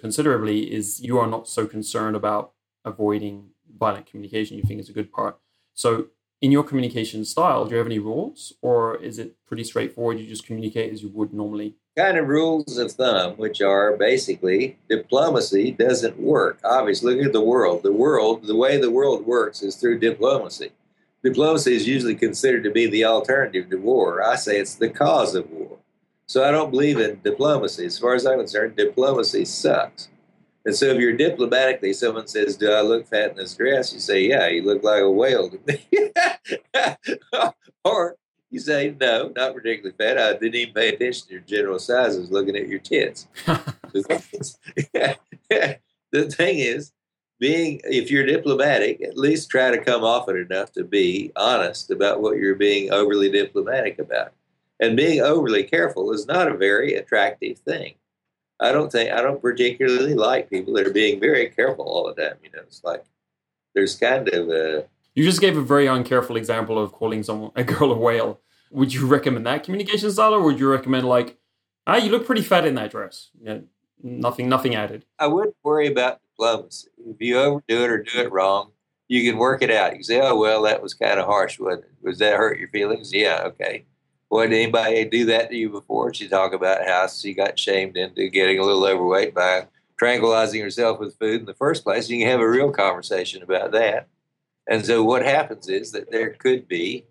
considerably is you are not so concerned about avoiding violent communication. You think it's a good part. So in your communication style, do you have any rules or is it pretty straightforward? You just communicate as you would normally? Kind of rules of thumb, which are basically diplomacy doesn't work. Obviously, look at the world. The world, the way the world works is through diplomacy. Diplomacy is usually considered to be the alternative to war. I say it's the cause of war. So I don't believe in diplomacy. As far as I'm concerned, diplomacy sucks. And so if you're diplomatically, someone says, Do I look fat in this dress? You say, Yeah, you look like a whale to me. or you say, No, not particularly fat. I didn't even pay attention to your general size. I was looking at your tits. the thing is, being if you're diplomatic, at least try to come off it enough to be honest about what you're being overly diplomatic about. And being overly careful is not a very attractive thing. I don't think I don't particularly like people that are being very careful all the time. You know, it's like there's kind of a. You just gave a very uncareful example of calling someone a girl a whale. Would you recommend that communication style, or would you recommend like, ah, you look pretty fat in that dress? Nothing, nothing added. I wouldn't worry about diplomacy. If you overdo it or do it wrong, you can work it out. You can say, "Oh well, that was kind of harsh. It? Was that hurt your feelings?" Yeah, okay. Well, did anybody do that to you before? She talk about how she got shamed into getting a little overweight by tranquilizing herself with food in the first place. You can have a real conversation about that. And so what happens is that there could be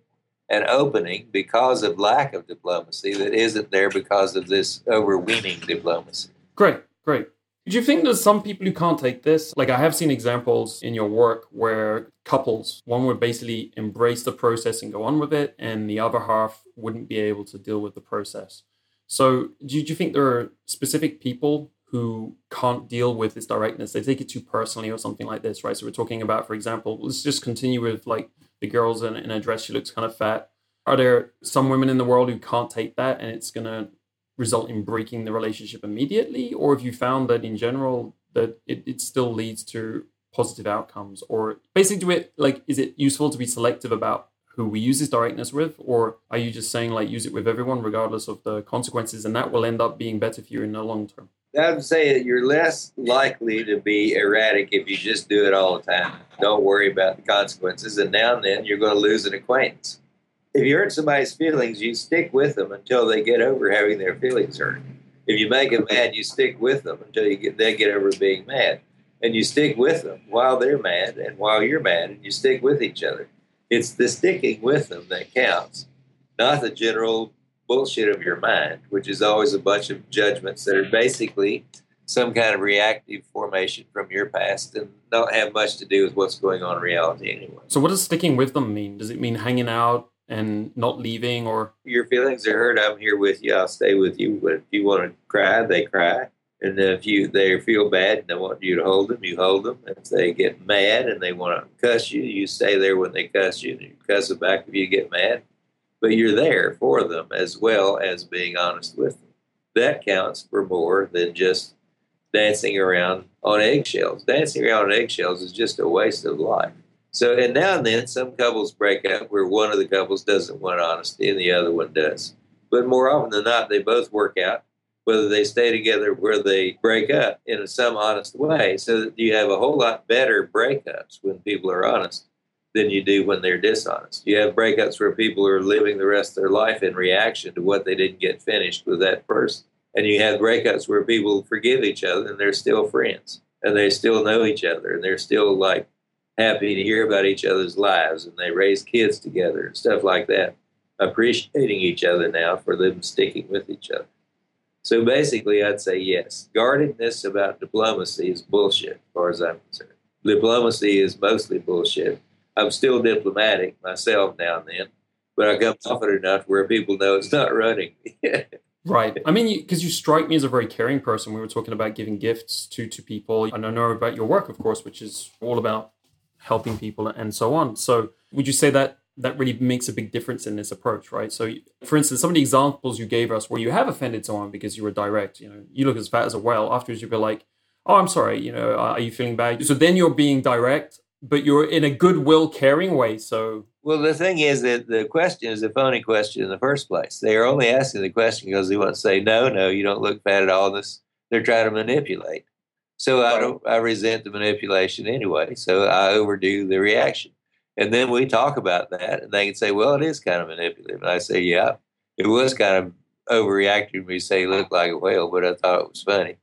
an opening because of lack of diplomacy that isn't there because of this overweening diplomacy. Great, great. Do you think there's some people who can't take this? Like I have seen examples in your work where couples, one would basically embrace the process and go on with it, and the other half wouldn't be able to deal with the process. So do you, do you think there are specific people who can't deal with this directness? They take it too personally or something like this, right? So we're talking about, for example, let's just continue with like the girls in, in a dress, she looks kind of fat. Are there some women in the world who can't take that and it's going to result in breaking the relationship immediately or have you found that in general that it, it still leads to positive outcomes or basically do it like is it useful to be selective about who we use this directness with or are you just saying like use it with everyone regardless of the consequences and that will end up being better for you in the long term I would say that you're less likely to be erratic if you just do it all the time. Don't worry about the consequences, and now and then you're going to lose an acquaintance if you hurt somebody's feelings, you stick with them until they get over having their feelings hurt. If you make them mad, you stick with them until you get they get over being mad, and you stick with them while they're mad and while you're mad, and you stick with each other. It's the sticking with them that counts, not the general bullshit of your mind, which is always a bunch of judgments that are basically some kind of reactive formation from your past and don't have much to do with what's going on in reality anyway. So, what does sticking with them mean? Does it mean hanging out and not leaving or? Your feelings are hurt i'm here with you i'll stay with you. But if you want to cry they cry. And if you they feel bad and they want you to hold them you hold them. If they get mad and they want to cuss you you stay there when they cuss you. And you cuss them back if you get mad but you're there for them as well as being honest with them that counts for more than just dancing around on eggshells dancing around on eggshells is just a waste of life so, and now and then some couples break up where one of the couples doesn't want honesty and the other one does. But more often than not, they both work out, whether they stay together where they break up in some honest way. So that you have a whole lot better breakups when people are honest than you do when they're dishonest. You have breakups where people are living the rest of their life in reaction to what they didn't get finished with that person. And you have breakups where people forgive each other and they're still friends and they still know each other and they're still like happy to hear about each other's lives and they raise kids together and stuff like that, appreciating each other now for them sticking with each other. So basically, I'd say yes. Guardedness about diplomacy is bullshit, as far as I'm concerned. Diplomacy is mostly bullshit. I'm still diplomatic myself now and then, but I come it enough where people know it's not running. Right. I mean, because you, you, strike me as a very caring person. We were talking about giving gifts to to people, and I know about your work, of course, which is all about helping people and so on. So, would you say that that really makes a big difference in this approach, right? So, for instance, some of the examples you gave us where you have offended someone because you were direct, you know, you look as fat as a whale. Afterwards, you'd be like, "Oh, I'm sorry," you know, are you feeling bad? So then you're being direct, but you're in a goodwill, caring way. So well, the thing is that the question is a phony question in the first place. They are only asking the question because they want to say, no, no, you don't look fat at all. This they're trying to manipulate. So I don't. I resent the manipulation anyway. So I overdo the reaction, and then we talk about that, and they can say, "Well, it is kind of manipulative." And I say, "Yeah, it was kind of overreacting." Me say, "You look like a whale," but I thought it was funny.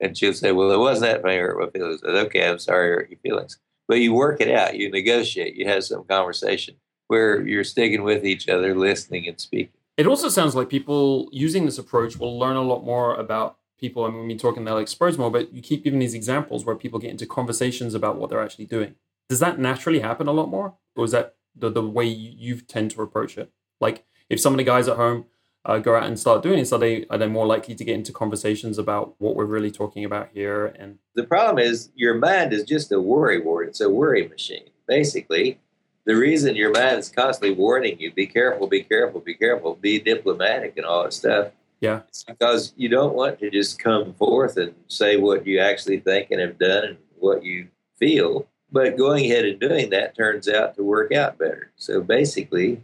And she'll say, "Well, it wasn't that funny. Hurt my feelings." I said, "Okay, I'm sorry, hurt your feelings." But you work it out. You negotiate. You have some conversation where you're sticking with each other, listening and speaking. It also sounds like people using this approach will learn a lot more about people. I mean, we're talking about like Spurs more, but you keep giving these examples where people get into conversations about what they're actually doing. Does that naturally happen a lot more, or is that the, the way you, you tend to approach it? Like, if some of the guys at home uh, go out and start doing this, are they are they more likely to get into conversations about what we're really talking about here? And the problem is your mind is just a worry ward. It's a worry machine. Basically, the reason your mind is constantly warning you, be careful, be careful, be careful, be diplomatic and all that stuff. Yeah. It's because you don't want to just come forth and say what you actually think and have done and what you feel. But going ahead and doing that turns out to work out better. So basically,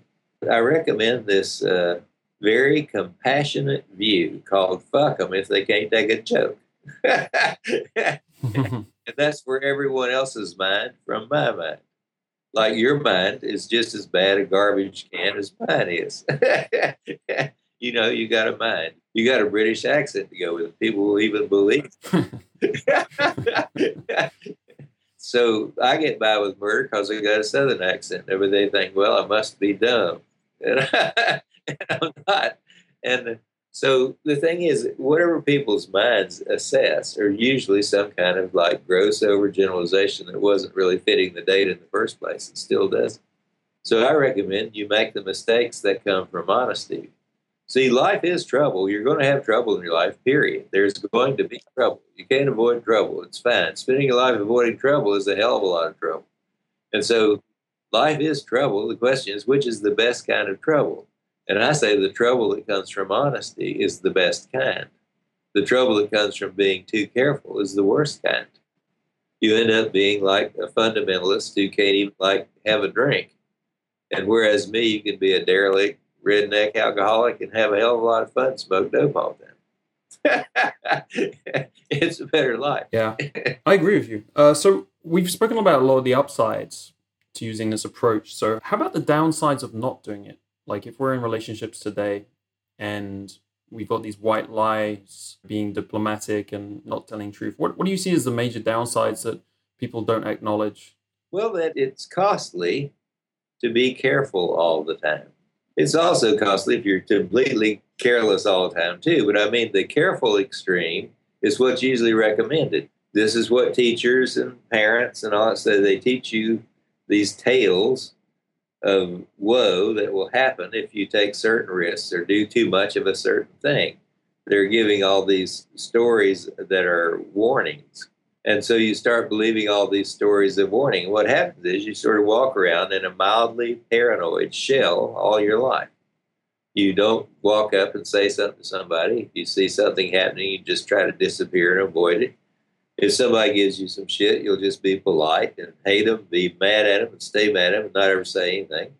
I recommend this uh, very compassionate view called fuck them if they can't take a joke. and that's for everyone else's mind from my mind. Like your mind is just as bad a garbage can as mine is. you know, you got a mind. You got a British accent to go with it. People will even believe. so I get by with murder because I got a southern accent. They think, well, I must be dumb. and I'm not. And so the thing is, whatever people's minds assess are usually some kind of like gross overgeneralization that wasn't really fitting the data in the first place and still doesn't. So I recommend you make the mistakes that come from honesty. See, life is trouble. You're going to have trouble in your life, period. There's going to be trouble. You can't avoid trouble. It's fine. Spending your life avoiding trouble is a hell of a lot of trouble. And so life is trouble. The question is, which is the best kind of trouble? And I say the trouble that comes from honesty is the best kind. The trouble that comes from being too careful is the worst kind. You end up being like a fundamentalist who can't even like have a drink. And whereas me, you can be a derelict, redneck alcoholic and have a hell of a lot of fun, smoke dope all time. it's a better life. Yeah, I agree with you. Uh, so we've spoken about a lot of the upsides to using this approach. So how about the downsides of not doing it? Like if we're in relationships today and we've got these white lies, being diplomatic and not telling truth, what, what do you see as the major downsides that people don't acknowledge? Well, that it's costly to be careful all the time. It's also costly if you're completely careless all the time, too. But I mean, the careful extreme is what's usually recommended. This is what teachers and parents and all that say. They teach you these tales of woe that will happen if you take certain risks or do too much of a certain thing. They're giving all these stories that are warnings. And so you start believing all these stories of warning. What happens is you sort of walk around in a mildly paranoid shell all your life. You don't walk up and say something to somebody. If you see something happening, you just try to disappear and avoid it if somebody gives you some shit, you'll just be polite and hate them, be mad at them, and stay mad at them, and not ever say anything.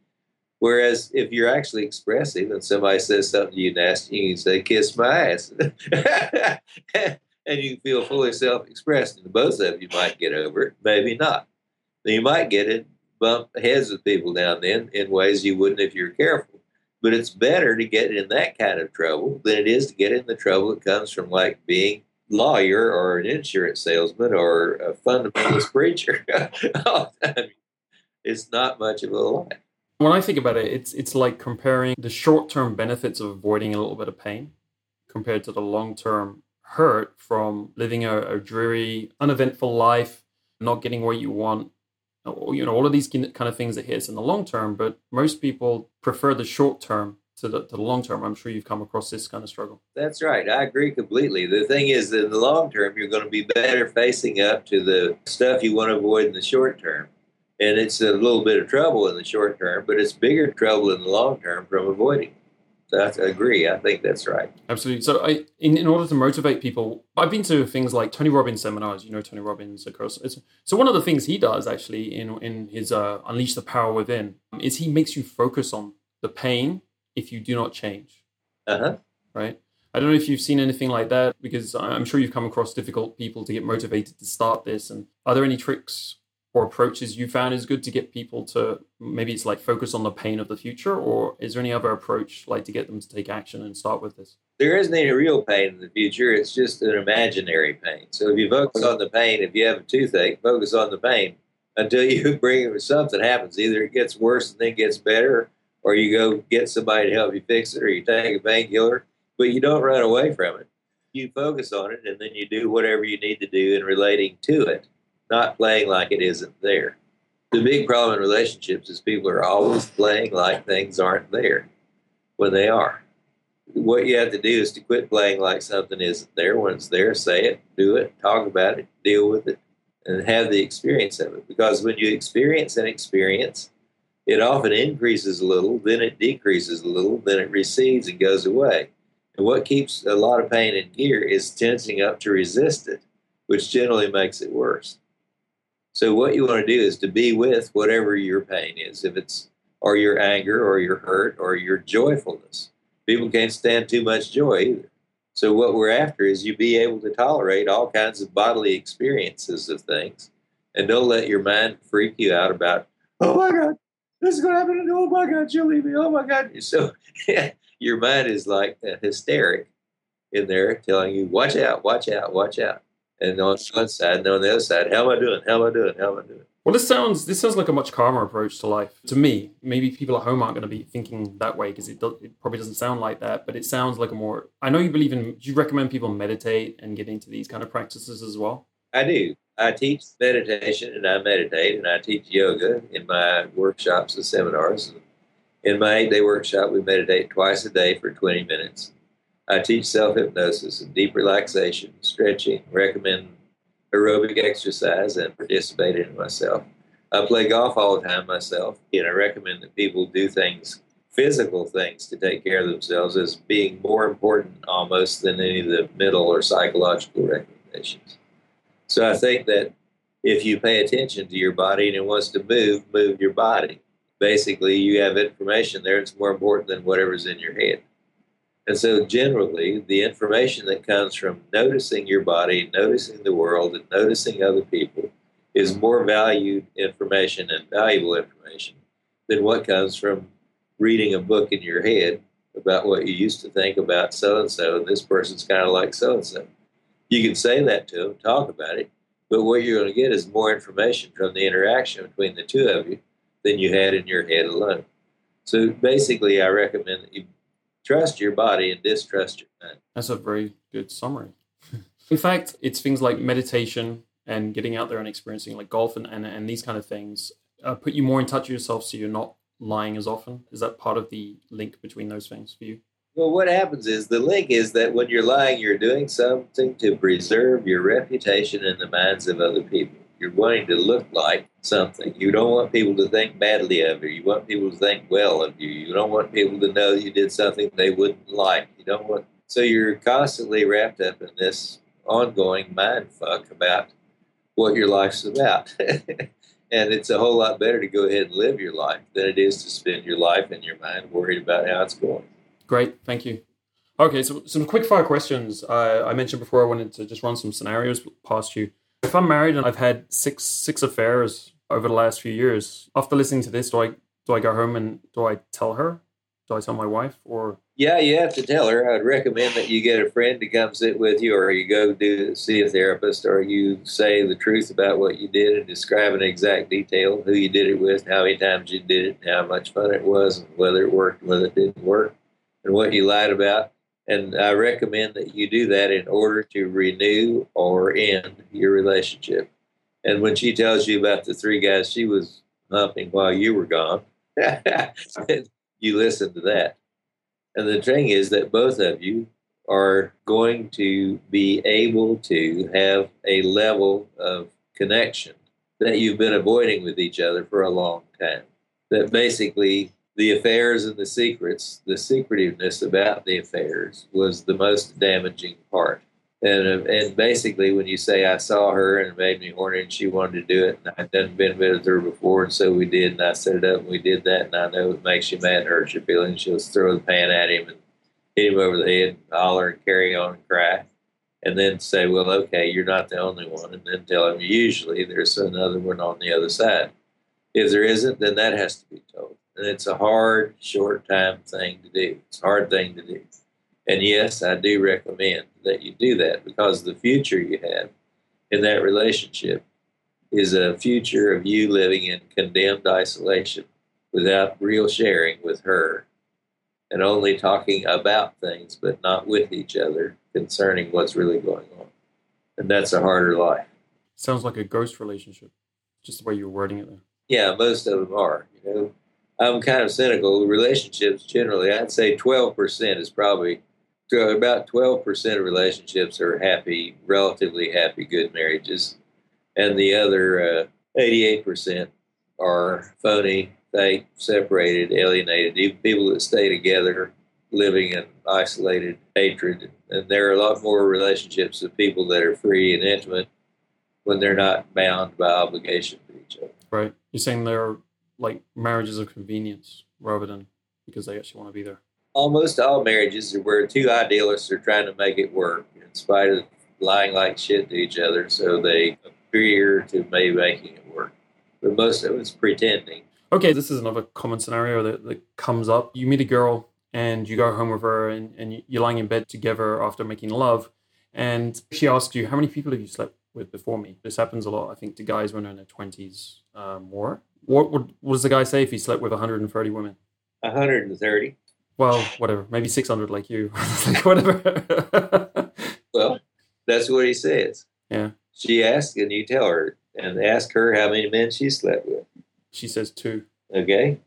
Whereas if you're actually expressive and somebody says something to you nasty, you can say, "Kiss my ass," and you feel fully self-expressed. And both of you might get over it, maybe not. You might get it, bump heads with people down then in ways you wouldn't if you're careful. But it's better to get in that kind of trouble than it is to get in the trouble that comes from like being lawyer or an insurance salesman or a fundamentalist preacher. Oh, it's not much of a lie. When I think about it, it's it's like comparing the short-term benefits of avoiding a little bit of pain compared to the long-term hurt from living a, a dreary, uneventful life, not getting what you want, you know, all of these kind of things that hit us in the long term. But most people prefer the short term to the, to the long term. I'm sure you've come across this kind of struggle. That's right. I agree completely. The thing is in the long term, you're going to be better facing up to the stuff you want to avoid in the short term. And it's a little bit of trouble in the short term, but it's bigger trouble in the long term from avoiding. So I agree. I think that's right. Absolutely. So, I, in, in order to motivate people, I've been to things like Tony Robbins seminars. You know, Tony Robbins, of course. It's, so, one of the things he does actually in in his uh, Unleash the Power Within is he makes you focus on the pain if you do not change. Uh huh. Right. I don't know if you've seen anything like that because I'm sure you've come across difficult people to get motivated to start this. And are there any tricks or approaches you found is good to get people to maybe it's like focus on the pain of the future or is there any other approach like to get them to take action and start with this there isn't any real pain in the future it's just an imaginary pain so if you focus on the pain if you have a toothache focus on the pain until you bring it something happens either it gets worse and then gets better or you go get somebody to help you fix it or you take a painkiller but you don't run away from it you focus on it and then you do whatever you need to do in relating to it not playing like it isn't there. The big problem in relationships is people are always playing like things aren't there when they are. What you have to do is to quit playing like something isn't there. When it's there, say it, do it, talk about it, deal with it, and have the experience of it. Because when you experience an experience, it often increases a little, then it decreases a little, then it recedes and goes away. And what keeps a lot of pain in gear is tensing up to resist it, which generally makes it worse. So what you want to do is to be with whatever your pain is, if it's or your anger or your hurt or your joyfulness. People can't stand too much joy either. So what we're after is you be able to tolerate all kinds of bodily experiences of things and don't let your mind freak you out about, oh my God, this is going to happen. Oh my God, she'll leave me. Oh my God. So your mind is like a hysteric in there telling you, watch out, watch out, watch out and on one side, and on the other side, how am I doing? How am I doing? How am I doing? Well, this sounds this sounds like a much calmer approach to life to me. Maybe people at home aren't going to be thinking that way because it, do, it probably doesn't sound like that. But it sounds like a more. I know you believe in. Do you recommend people meditate and get into these kind of practices as well? I do. I teach meditation and I meditate and I teach yoga in my workshops and seminars. In my eight day workshop, we meditate twice a day for 20 minutes. I teach self hypnosis and deep relaxation, stretching, recommend aerobic exercise, and participate in myself. I play golf all the time myself, and I recommend that people do things, physical things, to take care of themselves as being more important almost than any of the mental or psychological recommendations. So I think that if you pay attention to your body and it wants to move, move your body. Basically, you have information there, it's more important than whatever's in your head. And so, generally, the information that comes from noticing your body, noticing the world, and noticing other people is more valued information and valuable information than what comes from reading a book in your head about what you used to think about so and so, and this person's kind of like so and so. You can say that to them, talk about it, but what you're going to get is more information from the interaction between the two of you than you had in your head alone. So basically, I recommend that you trust your body and distrust your mind. That's a very good summary. In fact, it's things like meditation and getting out there and experiencing like golf and, and, and these kind of things uh, put you more in touch with yourself so you're not lying as often. Is that part of the link between those things for you? Well, what happens is the link is that when you're lying, you're doing something to preserve your reputation in the minds of other people. You're wanting to look like something. You don't want people to think badly of you. You want people to think well of you. You don't want people to know you did something they wouldn't like. You don't want so you're constantly wrapped up in this ongoing mind fuck about what your life's about. and it's a whole lot better to go ahead and live your life than it is to spend your life in your mind worried about how it's going. Great, thank you. Okay, so some quick fire questions. Uh, I mentioned before I wanted to just run some scenarios past you. If I'm married and I've had six six affairs over the last few years, after listening to this, do I do I go home and do I tell her? Do I tell my wife or? Yeah, you have to tell her. I'd recommend that you get a friend to come sit with you, or you go do see a therapist, or you say the truth about what you did and describe in exact detail who you did it with, how many times you did it, how much fun it was, and whether it worked, whether it didn't work, and what you lied about. And I recommend that you do that in order to renew or end your relationship. And when she tells you about the three guys she was humping while you were gone, you listen to that. And the thing is that both of you are going to be able to have a level of connection that you've been avoiding with each other for a long time. That basically the affairs and the secrets, the secretiveness about the affairs was the most damaging part. And, uh, and basically, when you say I saw her and it made me horny and she wanted to do it, and I'd done been with her before, and so we did, and I set it up and we did that, and I know it makes you mad hurts your feelings. She'll throw the pan at him and hit him over the head, and holler and carry on and cry, and then say, Well, okay, you're not the only one, and then tell him usually there's another one on the other side. If there isn't, then that has to be told. And it's a hard, short time thing to do. It's a hard thing to do. And yes, I do recommend that you do that because the future you have in that relationship is a future of you living in condemned isolation without real sharing with her and only talking about things but not with each other concerning what's really going on. And that's a harder life. Sounds like a ghost relationship, just the way you're wording it there. Yeah, most of them are. You know, I'm kind of cynical. Relationships generally, I'd say 12% is probably about 12% of relationships are happy, relatively happy, good marriages, and the other uh, 88% are phony, fake, separated, alienated, even people that stay together living in isolated hatred. And there are a lot more relationships of people that are free and intimate when they're not bound by obligation to each other. Right. You're saying they're like marriages of convenience rather than because they actually want to be there almost all marriages are where two idealists are trying to make it work in spite of lying like shit to each other so they appear to be making it work. But most of it's pretending. Okay, this is another common scenario that, that comes up. You meet a girl and you go home with her and, and you're lying in bed together after making love. And she asks you, How many people have you slept with before me? This happens a lot, I think, to guys when they're in their 20s uh, more. What, would, what does the guy say if he slept with 130 women? 130 well, whatever, maybe 600 like you, like whatever. well, that's what he says. Yeah. She asks, and you tell her, and ask her how many men she slept with. She says two. Okay.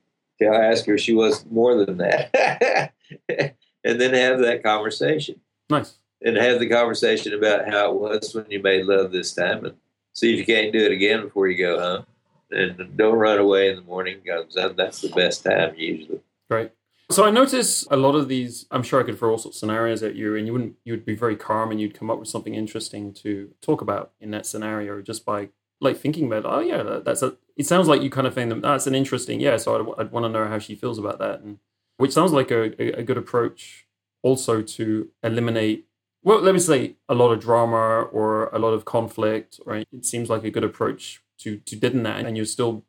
Tell, ask her if she was more than that. and then have that conversation. Nice. And have the conversation about how it was when you made love this time and see if you can't do it again before you go home. And don't run away in the morning because that's the best time usually. Right. So I notice a lot of these. I'm sure I could throw all sorts of scenarios at you, and you wouldn't. You would be very calm, and you'd come up with something interesting to talk about in that scenario, just by like thinking about. Oh yeah, that's a. It sounds like you kind of think that that's an interesting. Yeah, so I'd, I'd want to know how she feels about that, and which sounds like a, a good approach, also to eliminate. Well, let me say a lot of drama or a lot of conflict. Right, it seems like a good approach to to deaden that, and you're still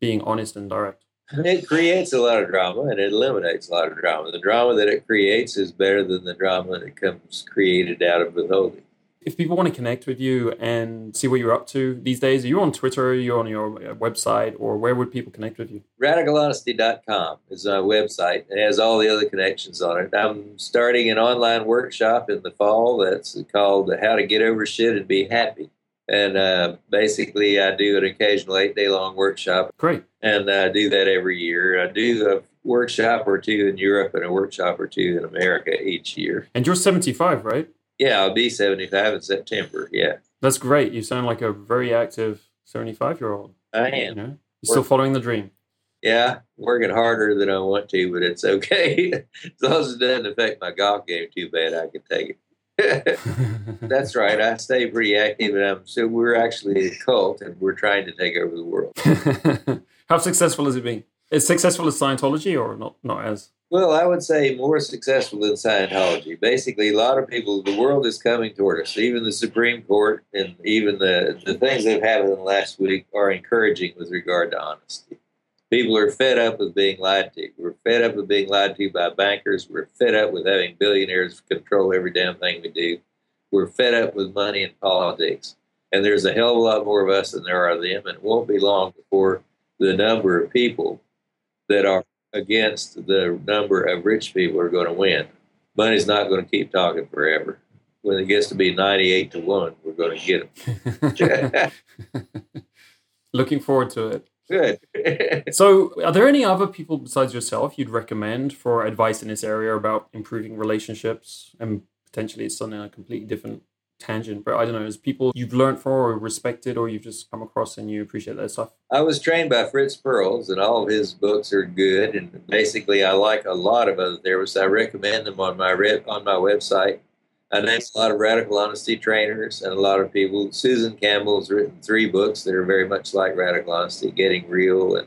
being honest and direct it creates a lot of drama and it eliminates a lot of drama. The drama that it creates is better than the drama that comes created out of withholding. If people want to connect with you and see what you're up to these days, are you on Twitter? Are you on your uh, website? Or where would people connect with you? RadicalHonesty.com is our website. It has all the other connections on it. I'm starting an online workshop in the fall that's called How to Get Over Shit and Be Happy. And uh, basically, I do an occasional eight day long workshop. Great. And I do that every year. I do a workshop or two in Europe and a workshop or two in America each year. And you're 75, right? Yeah, I'll be 75 in September. Yeah. That's great. You sound like a very active 75 year old. I am. You know? You're still following the dream. Yeah, working harder than I want to, but it's okay. as long as it doesn't affect my golf game too bad, I can take it. That's right. I stay pretty active, and I'm, so we're actually a cult, and we're trying to take over the world. How successful has it been? Is successful as Scientology, or not? Not as well. I would say more successful than Scientology. Basically, a lot of people, the world is coming toward us. Even the Supreme Court and even the the things that have happened in the last week are encouraging with regard to honesty. People are fed up with being lied to. We're fed up with being lied to by bankers. We're fed up with having billionaires control every damn thing we do. We're fed up with money and politics. And there's a hell of a lot more of us than there are of them. And it won't be long before the number of people that are against the number of rich people are going to win. Money's not going to keep talking forever. When it gets to be 98 to 1, we're going to get them. Looking forward to it. Good. so, are there any other people besides yourself you'd recommend for advice in this area about improving relationships? And potentially it's on a completely different tangent, but I don't know, is people you've learned from or respected or you've just come across and you appreciate that stuff? I was trained by Fritz Perls, and all of his books are good. And basically, I like a lot of other therapists. I recommend them on my on my website. I name a lot of radical honesty trainers and a lot of people. Susan Campbell's written three books that are very much like radical honesty, Getting Real, and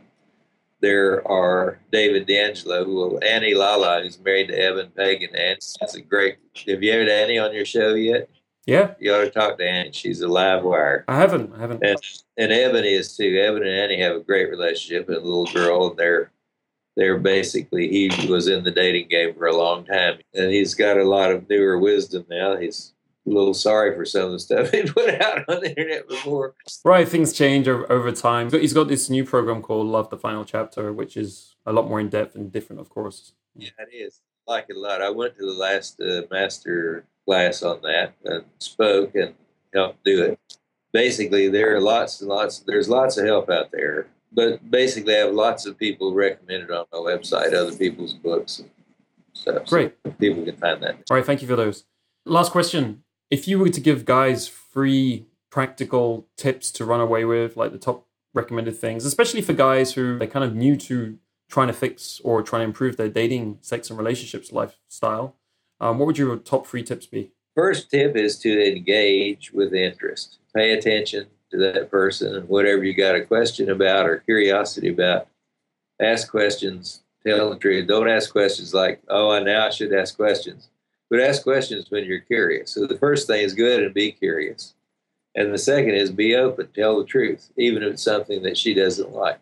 there are David DeAngelo, who will Annie Lalla, who's married to Eben Pagan. And that's a great. Have you ever had Annie on your show yet? Yeah. You ought to talk to Annie. She's a live wire. I haven't. I haven't. And, and Eben is too. Eben and Annie have a great relationship. And a little girl, and they're they're basically he was in the dating game for a long time, and he's got a lot of newer wisdom now. He's a little sorry for some of the stuff he put out on the internet before. Right, things change over, time. He's got this new program called Love the Final Chapter, which is a lot more in depth and different, of course. Yeah, it is. I like it a lot. I went to the last uh, master class on that and spoke and helped do it. Basically, there are lots and lots. There's lots of help out there, but basically, I have lots of people recommended on my website, other people's books and stuff. Great, so people can find that. All right, thank you for those. Last question: If you were to give guys free practical tips to run away with, like the top recommended things, especially for guys who they're kind of new to trying to fix or trying to improve their dating, sex, and relationships lifestyle, um, what would your top three tips be? First tip is to engage with interest. Pay attention to that person and whatever you got a question about or curiosity about, ask questions, tell the truth. Don't ask questions like, oh, I now I should ask questions. But ask questions when you're curious. So the first thing is good and be curious. And the second is be open, tell the truth, even if it's something that she doesn't like.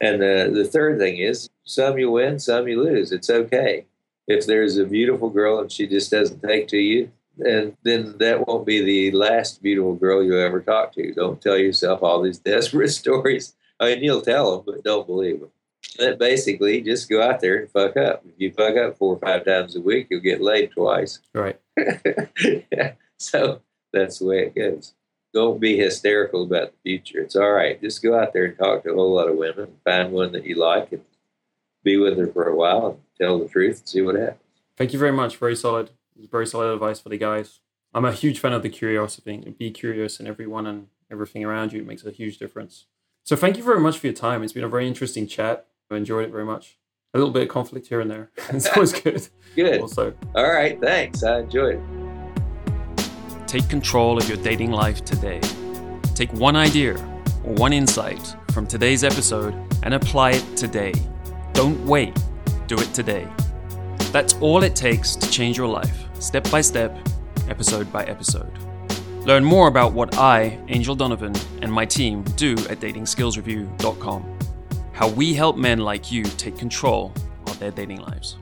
And the, the third thing is some you win, some you lose. It's okay if there's a beautiful girl and she just doesn't take to you, and then that won't be the last beautiful girl you ever talk to. Don't tell yourself all these desperate stories. I mean, you'll tell them, but don't believe them. But basically, just go out there and fuck up. If you fuck up four or five times a week, you'll get laid twice. Right. so that's the way it goes. Don't be hysterical about the future. It's all right. Just go out there and talk to a whole lot of women, find one that you like, and be with her for a while and tell the truth and see what happens. Thank you very much. Very solid. Very solid advice for the guys. I'm a huge fan of the curiosity thing. Be curious in everyone and everything around you. It makes a huge difference. So thank you very much for your time. It's been a very interesting chat. I enjoyed it very much. A little bit of conflict here and there. it's always good. good. Also. All right. Thanks. I enjoyed it. Take control of your dating life today. Take one idea or one insight from today's episode and apply it today. Don't wait do it today. That's all it takes to change your life, step by step, episode by episode. Learn more about what I, Angel Donovan, and my team do at datingskillsreview.com. How we help men like you take control of their dating lives.